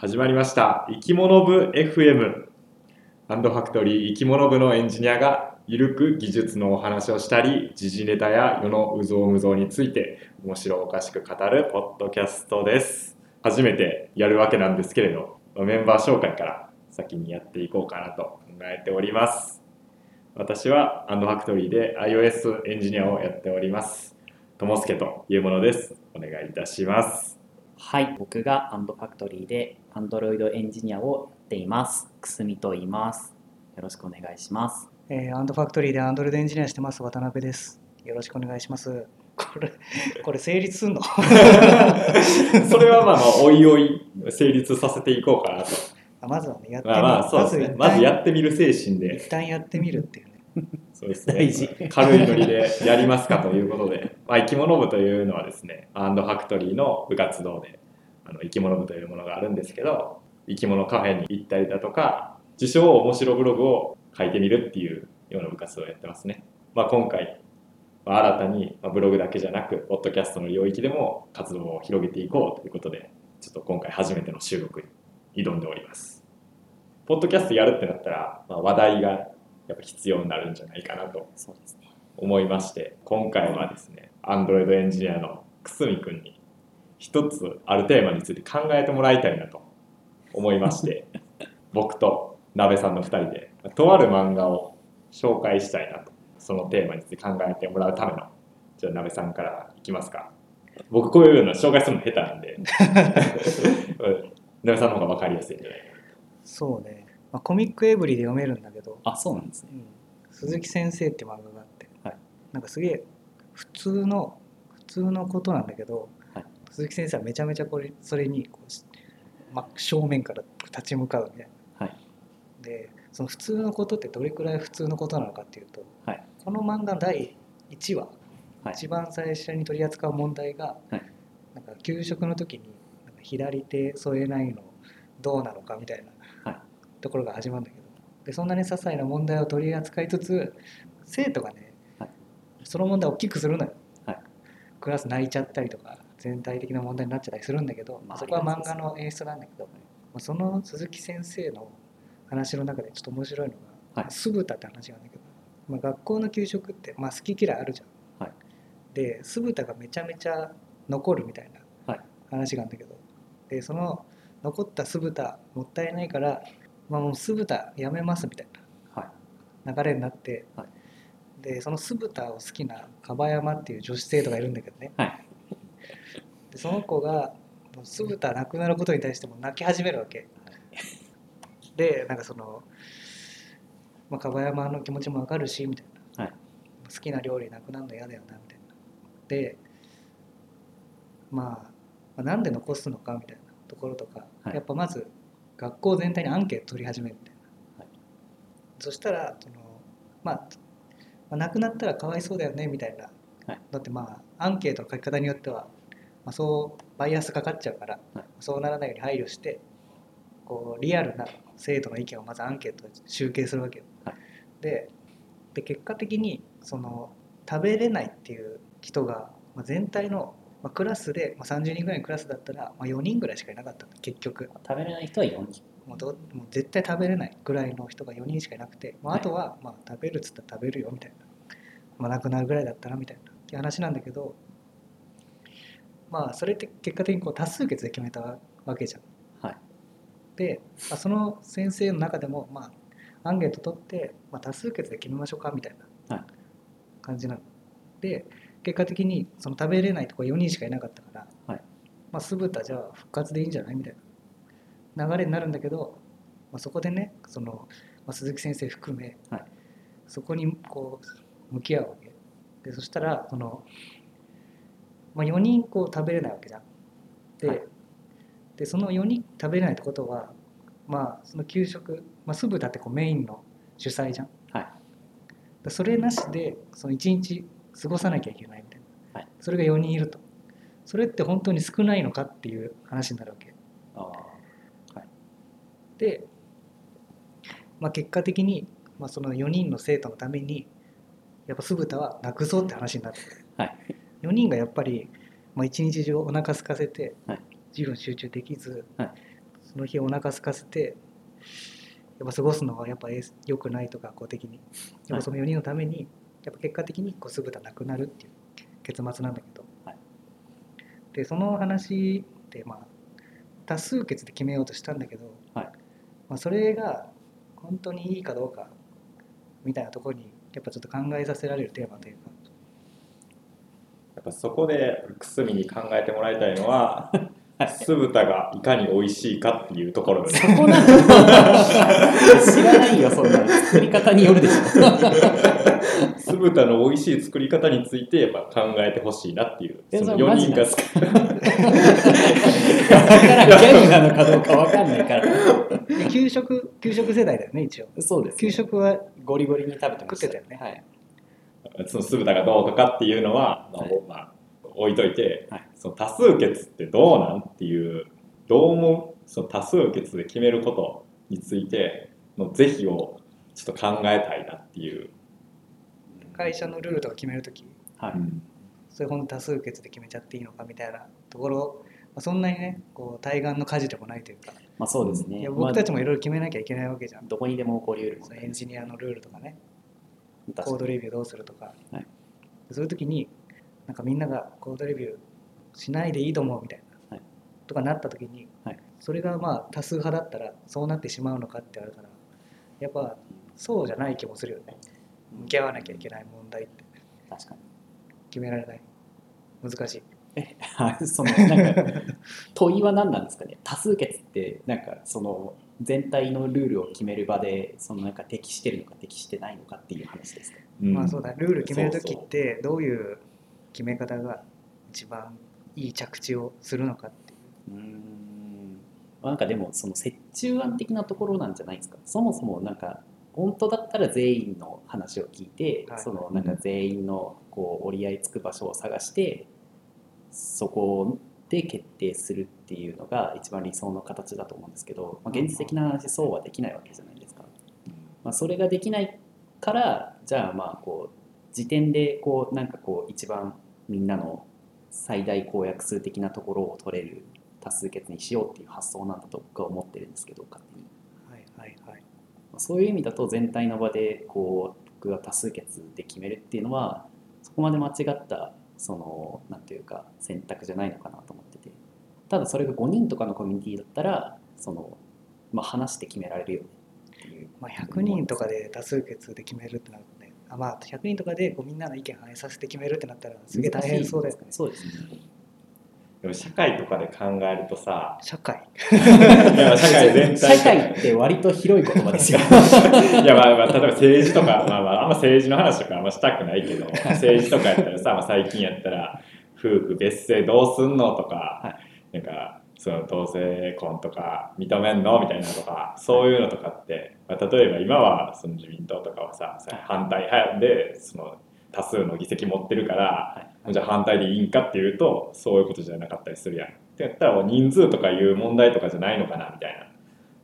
始まりました。生き物部 FM アンドファクトリー生き物部のエンジニアがゆるく技術のお話をしたり時事ネタや世のうぞうむぞうについて面白おかしく語るポッドキャストです。初めてやるわけなんですけれどメンバー紹介から先にやっていこうかなと考えております。私はアンドファクトリーで iOS エンジニアをやっております。ともすけというものです。お願いいたします。はい、僕がアンドファクトリーで Android エンジニアをやっています。くすみと言います。よろしくお願いします。えー、アンドファクトリーでアンドロイドエンジニアしてます渡辺です。よろしくお願いします。これ、これ成立すんの？それはまあまあおいおい成立させていこうかなとあまずはね、やってみる。まあまあねまずやってみる精神で一旦やってみるっていうね。そうですね。大事。軽いノリでやりますかということで、まあ、生き物部というのはですねアンドファクトリーの部活動であの生き物部というものがあるんですけど生き物カフェに行ったりだとか自称面白ブログを書いてみるっていうような部活動をやってますね、まあ、今回、まあ新たにまあブログだけじゃなくポッドキャストの領域でも活動を広げていこうということでちょっと今回初めての収録に挑んでおります。ポッドキャストやるってなったら、まあ、話題がやっぱ必要になるんじゃないかなと。思いまして今回はですね Android エンジニアのくすみくんに一つあるテーマについて考えてもらいたいなと思いまして 僕と鍋さんの2人でとある漫画を紹介したいなとそのテーマについて考えてもらうためのじゃあ鍋さんからいきますか僕こういうの紹介するの下手なんでうん 鍋さんの方が分かりやすいんじゃないかそうね。まあ、コミックエブリで読めるんだけど、あ、そうなんですね。うん鈴木先生って漫画があって、はいなんかすげえ普通の、普通のことなんだけど、はい鈴木先生はめちゃめちゃこれそれにこうし真正面から立ち向かうみたいな。はい。でその普通のことってどれくらい普通のことなのかっていうと、はいこの漫画第1話、はい一番最初に取り扱う問題が、はいなんか給食の時になんか左手添えないのどうなのかみたいな、はいところが始まるんだけど。でそんなに些細な問題を取り扱いつつ生徒がね、はい。その問題を大きくするのよ、はい。クラス泣いちゃったりとか全体的な問題になっちゃったりするんだけど、まあそこは漫画の演出なんだけど、まあ、その鈴木先生の話の中でちょっと面白いのが、はい。酢豚って話があるんだけど、まあ、学校の給食って、まあ、好き嫌いあるじゃん。はい。で酢豚がめちゃめちゃ残るみたいなはい。話があるんだけど、でその残った酢豚もったいないから、まあ、もう酢豚やめますみたいはい。な流れになって、はい。でその酢豚を好きな樺山っていう女子生徒がいるんだけどね、はい。でその子が酢豚なくなることに対しても泣き始めるわけ。でなんかその、まあ、樺山の気持ちもわかるしみたいな、はい。好きな料理なくなるの嫌だよなみたいな。でまあ、まあ、なんで残すのかみたいなところとか、はい。やっぱまず学校全体にアンケート取り始めるみたいな、はい。そしたらその、まあ、まあ亡くなったらかわいそうだよねみたいな、はい。だってまあアンケートの書き方によっては、まあ、そうバイアスかかっちゃうから、はい。そうならないように配慮してこうリアルな生徒の意見をまずアンケートで集計するわけよ、はい。でで結果的にその食べれないっていう人が、まあ、全体の、まあ、クラスで、まあ、30人ぐらいのクラスだったら、まあ、4人ぐらいしかいなかったの結局食べれない人は4人。もうどもう絶対食べれないぐらいの人が4人しかいなくて、まあ、はいあとは、まあ、食べるっつったら食べるよみたいな、まあ、なくなるぐらいだったらみたいなっていう話なんだけどまあそれって結果的にこう多数決で決めたわけじゃん。はい。で、まあ、その先生の中でも、まあ、アンケート取って、まあ、多数決で決めましょうかみたいはない感じなの。で結果的にその食べれないとこ4人しかいなかったから、はいまあ、酢豚じゃあ復活でいいんじゃないみたいな流れになるんだけど、まあ、そこでねその、まあ、鈴木先生含め、はいそこにこう向き合うわけでそしたらその、まあ、4人こう食べれないわけじゃん。で,、はいでその4人食べれないってことはまあその給食、まあ、酢豚ってこうメインの主催じゃん。はい。でそれなしでその1日過ごさなきゃいけないみたいな、はい。それが4人いると。それって本当に少ないのかっていう話になるわけああ。はい。で、まあ、結果的に、まあ、その4人の生徒のためにやっぱ酢豚はなくそうって話になってはい。4人がやっぱり、まあ、一日中お腹空かせてはい。授業に集中できず、はい。その日お腹空かせてやっぱ過ごすのはやっぱ良くないとか公的に。やっぱその4人のためにやっぱ結果的にこう酢豚なくなるっていう結末なんだけど、はい。でその話でまあ多数決で決めようとしたんだけど、はい。まあ、それが本当にいいかどうかみたいなところにやっぱちょっと考えさせられるテーマというか。やっぱそこでくすみに考えてもらいたいのは酢豚がいかに美味しいかっていうところですそこなの知らないよそんなの作り方によるでしょ。酢豚の美味しい作り方についてやっぱ考えてほしいなっていうえその4それマジなん人が。だからギャグなのかどうかわかんないから。で 給食給食世代だよね一応。そうです、給食はゴリゴリに食べてました食ってたよね。はい、その酢豚がどうとかっていうのは、まあはい。まあ、置いといて、はい。その多数決ってどうなんっていうどう思うその多数決で決めることについての是非をちょっと考えたいなっていう、会社のルールとか決めるとき？はい。それほんと多数決で決めちゃっていいのかみたいなところ、まあ、そんなにねこう対岸の火事でもないというか、まあそうですね。いや僕たちもいまろいろ決めなきゃいけないわけじゃん。あ、どこにでも起こりうるそのエンジニアのルールとかね。コードレビューどうするとか、はい。そういう時になんかみんながコードレビューしないでいいと思うみたいな、はい。とかなった時に、はい。それがまあ多数派だったらそうなってしまうのかって言われたらやっぱそうじゃない気もするよね。向き合わなきゃいけない問題って。確かに。決められない。難しい。えはいそのなんか 問いは何なんですかね？多数決ってなんかその全体のルールを決める場でそのなんか適してるのか適してないのかっていう話ですか？うん。まあそうだルール決める時ってどういう決め方が一番いい着地をするのかっていう。うーん。なんかでもその折衷案的なところなんじゃないですか？そもそもなんか本当だったら全員の話を聞いて、はい。そのなんか全員のこう折り合いつく場所を探してそこで決定するっていうのが一番理想の形だと思うんですけど、まあ、現実的な話そうはできないわけじゃないですか。まあ、それができないからじゃあまあこう時点でこうなんかこう一番みんなの最大公約数的なところを取れる多数決にしようっていう発想なんだと僕は思ってるんですけど勝手に。はいはいはい。まあそういう意味だと全体の場でこう僕が多数決で決めるっていうのはそこまで間違ったそのなんていうか選択じゃないのかなと思ってて。ただそれが5人とかのコミュニティだったらその、まあ、話して決められるよねっていう。まあ、100人とかで多数決で決めるってなるとまあ100人とかでこうみんなの意見反映させて決めるってなったらすげえ大変そうだよね。そうですね。でも社会とかで考えるとさ。社会。社会全体社会って割と広い言葉ですよ。いやまあまあ例えば政治とか、まあ、まああんま政治の話とかあんましたくないけど政治とかやったらさ、まあ、最近やったら夫婦別姓どうすんのとか、なんかその同性婚とか認めんのみたいなとかそういうのとかって、まあ、例えば今はその自民党とかはささ反対派でその多数の議席持ってるから、じゃあ反対でいいんかっていうとそういうことじゃなかったりするやん。ってやったら人数とかいう問題とかじゃないのかなみたいなっ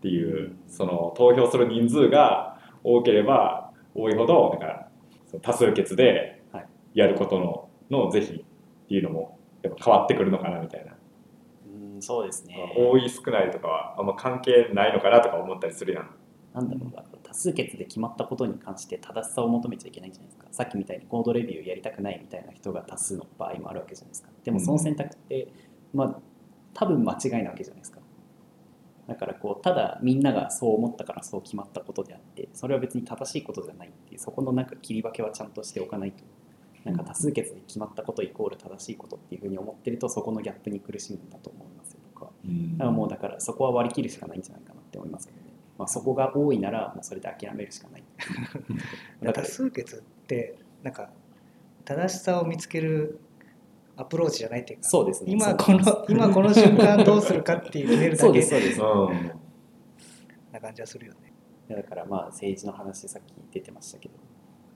ていうその投票する人数が多ければ多いほどなんかその多数決ではいやることのの是非っていうのもやっぱ変わってくるのかなみたいな。うんそうですね多い少ないとかはあんま関係ないのかなとか思ったりするやん。なんだろうな多数決で決まったことに関して正しさを求めちゃいけないんじゃないですか。さっきみたいにコードレビューやりたくないみたいな人が多数の場合もあるわけじゃないですか。でもその選択って、まあ多分間違いなわけじゃないですか。だからこうただみんながそう思ったからそう決まったことであってそれは別に正しいことじゃないっていうそこのなんか切り分けはちゃんとしておかないと。なんか多数決で決まったことイコール正しいことっていうふうに思ってるとそこのギャップに苦しむんだと思いますよ僕は。だからもうだからそこは割り切るしかないんじゃないかなって思いますけどね、まあ、そこが多いならもうそれで諦めるしかない。だか多ら数決ってなんか正しさを見つけるアプローチじゃないっていうかそうですね。今この 今この瞬間どうするかっていう決めるそうだけですそうです。うん。な感じはするよね。だからまあ政治の話さっき出てましたけ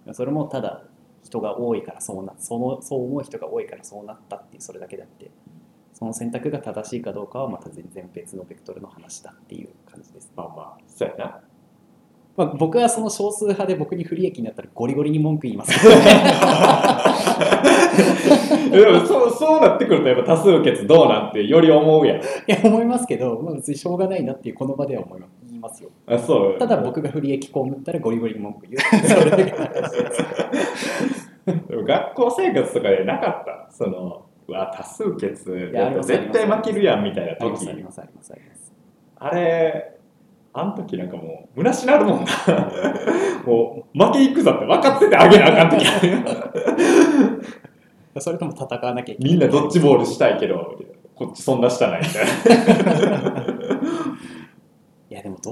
どそれもただ人が多いからそうなそのそう思う人が多いからそうなったっていうそれだけであってその選択が正しいかどうかはまた全然別のベクトルの話だっていう感じです。まあまあそうやな。まあ、僕はその少数派で僕に不利益になったらゴリゴリに文句言います。でもそうそうなってくるとやっぱ多数決どうなんてより思うやん。いや思いますけど、まあ、別にしょうがないなっていうこの場では思います言いますよ。あそう。ただ僕が不利益被ったらゴリゴリに文句言う。それだけの話ですでも学校生活とかでなかった？その多数決。絶対負けるやんみたいな時。ありますありますありますあれあの時なんかもう虚しなるもんな。もう負けいくぞって分かっててあげなあかん時。それとも戦わなきゃいけない。みんなドッジボールしたいけどこっちそんなしたないみたいな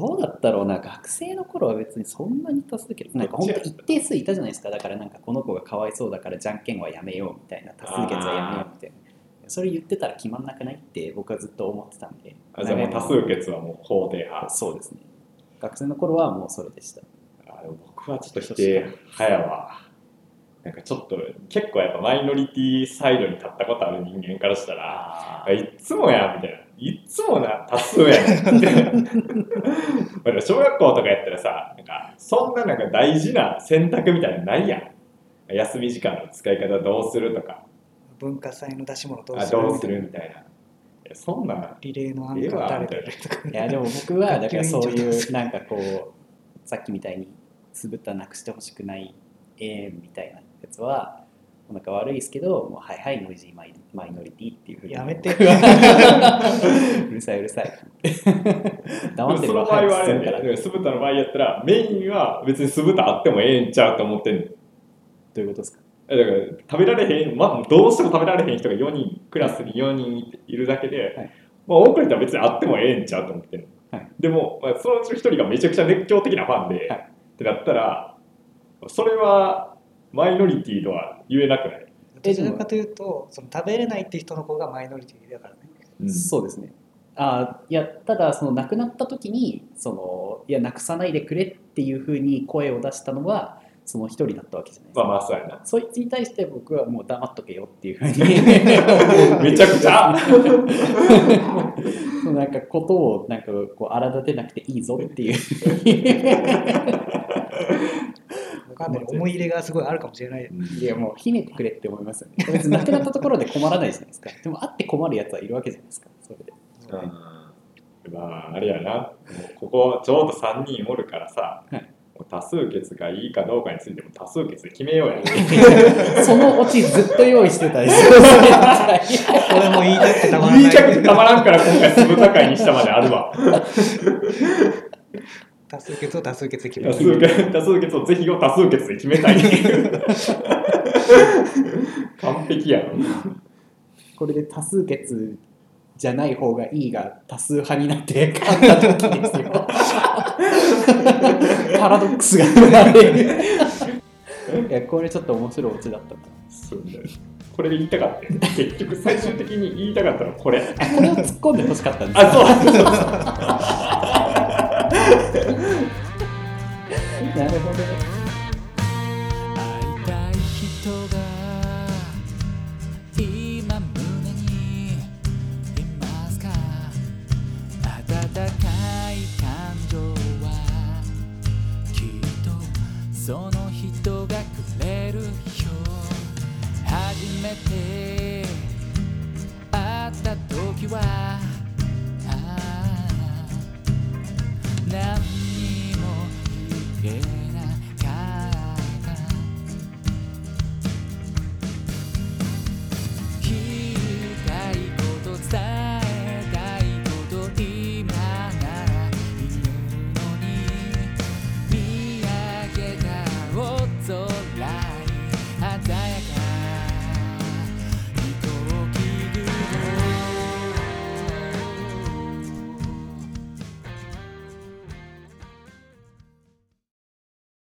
どうだったろうな。学生の頃は別にそんなに多数決なんか本当一定数いたじゃないですか。だからなんかこの子がかわいそうだからじゃんけんはやめようみたいな多数決はやめようみたいな。それ言ってたら決まんなくないって僕はずっと思ってたんで。あじゃあもう多数決はもう法定派。そうですね。学生の頃はもうそれでした。あでも僕はちょっと否定派やわ。なんかちょっと結構やっぱマイノリティサイドに立ったことある人間からしたらあいっつもやみたいないっつもな多数やまあでも小学校とかやったらさなんかそんななんか大事な選択みたいなのないやん。休み時間の使い方どうするとか。文化祭の出し物どうあするどうするみたいな。そんなリレーのアンカー誰だよとかいやでも僕はだからそういうなんかこうさっきみたいにつぶったなくしてほしくない永遠みたいなやつはなんか悪いですけどもうはいはいノイジーマイマイノリティっていうふうに。やめて。うるさいうるさい。黙ってるの場合はあれね。酢豚の場合やったらメインは別に酢豚あってもええんちゃうと思ってんどういうことですか？えだから食べられへん、ま、どうしても食べられへん人が4人クラスに4人いるだけで、はい。まあ、多くの人は別にあってもええんちゃうと思ってんの、はい。でも、まあ、そのうちの1人がめちゃくちゃ熱狂的なファンで、はい。ってなったらそれはマイノリティとは言えなくない、どちらかというとその食べれないって人の方がマイノリティだからね。そうですね。あいやただその亡くなった時にそのいやなくさないでくれっていうふうに声を出したのはその一人だったわけじゃないですか、まあまあそうやな。そいつに対して僕はもう黙っとけよっていうふうに。めちゃくちゃ。なんかことをなんかこう荒立てなくていいぞっていう。わかんない思い入れがすごいあるかもしれない。いやもうひねってくれって思いますよね。別に亡くなったところで困らないじゃないですか。でも会って困るやつはいるわけじゃないですか。それで。うんまああれやな。もうここちょうど3人おるからさ、はい。多数決がいいかどうかについても多数決で決めようや。そのオチずっと用意してたりする。俺も言いたくてたまらない。言いたくてたまらんから今回酢豚会にしたまであるわ 多数決を多数決で決め多る数決多数決をぜひを多数決で決めたい。完璧やん。これで多数決じゃない方がいいが多数派になって勝った時ですよ。パラドックスが生まれる。いやこれちょっと面白いオチだったなそうだよこれで言いたかったよ結局最終的に言いたかったのはこれ。あこれを突っ込んでほしかったんです。よあそうなるほどね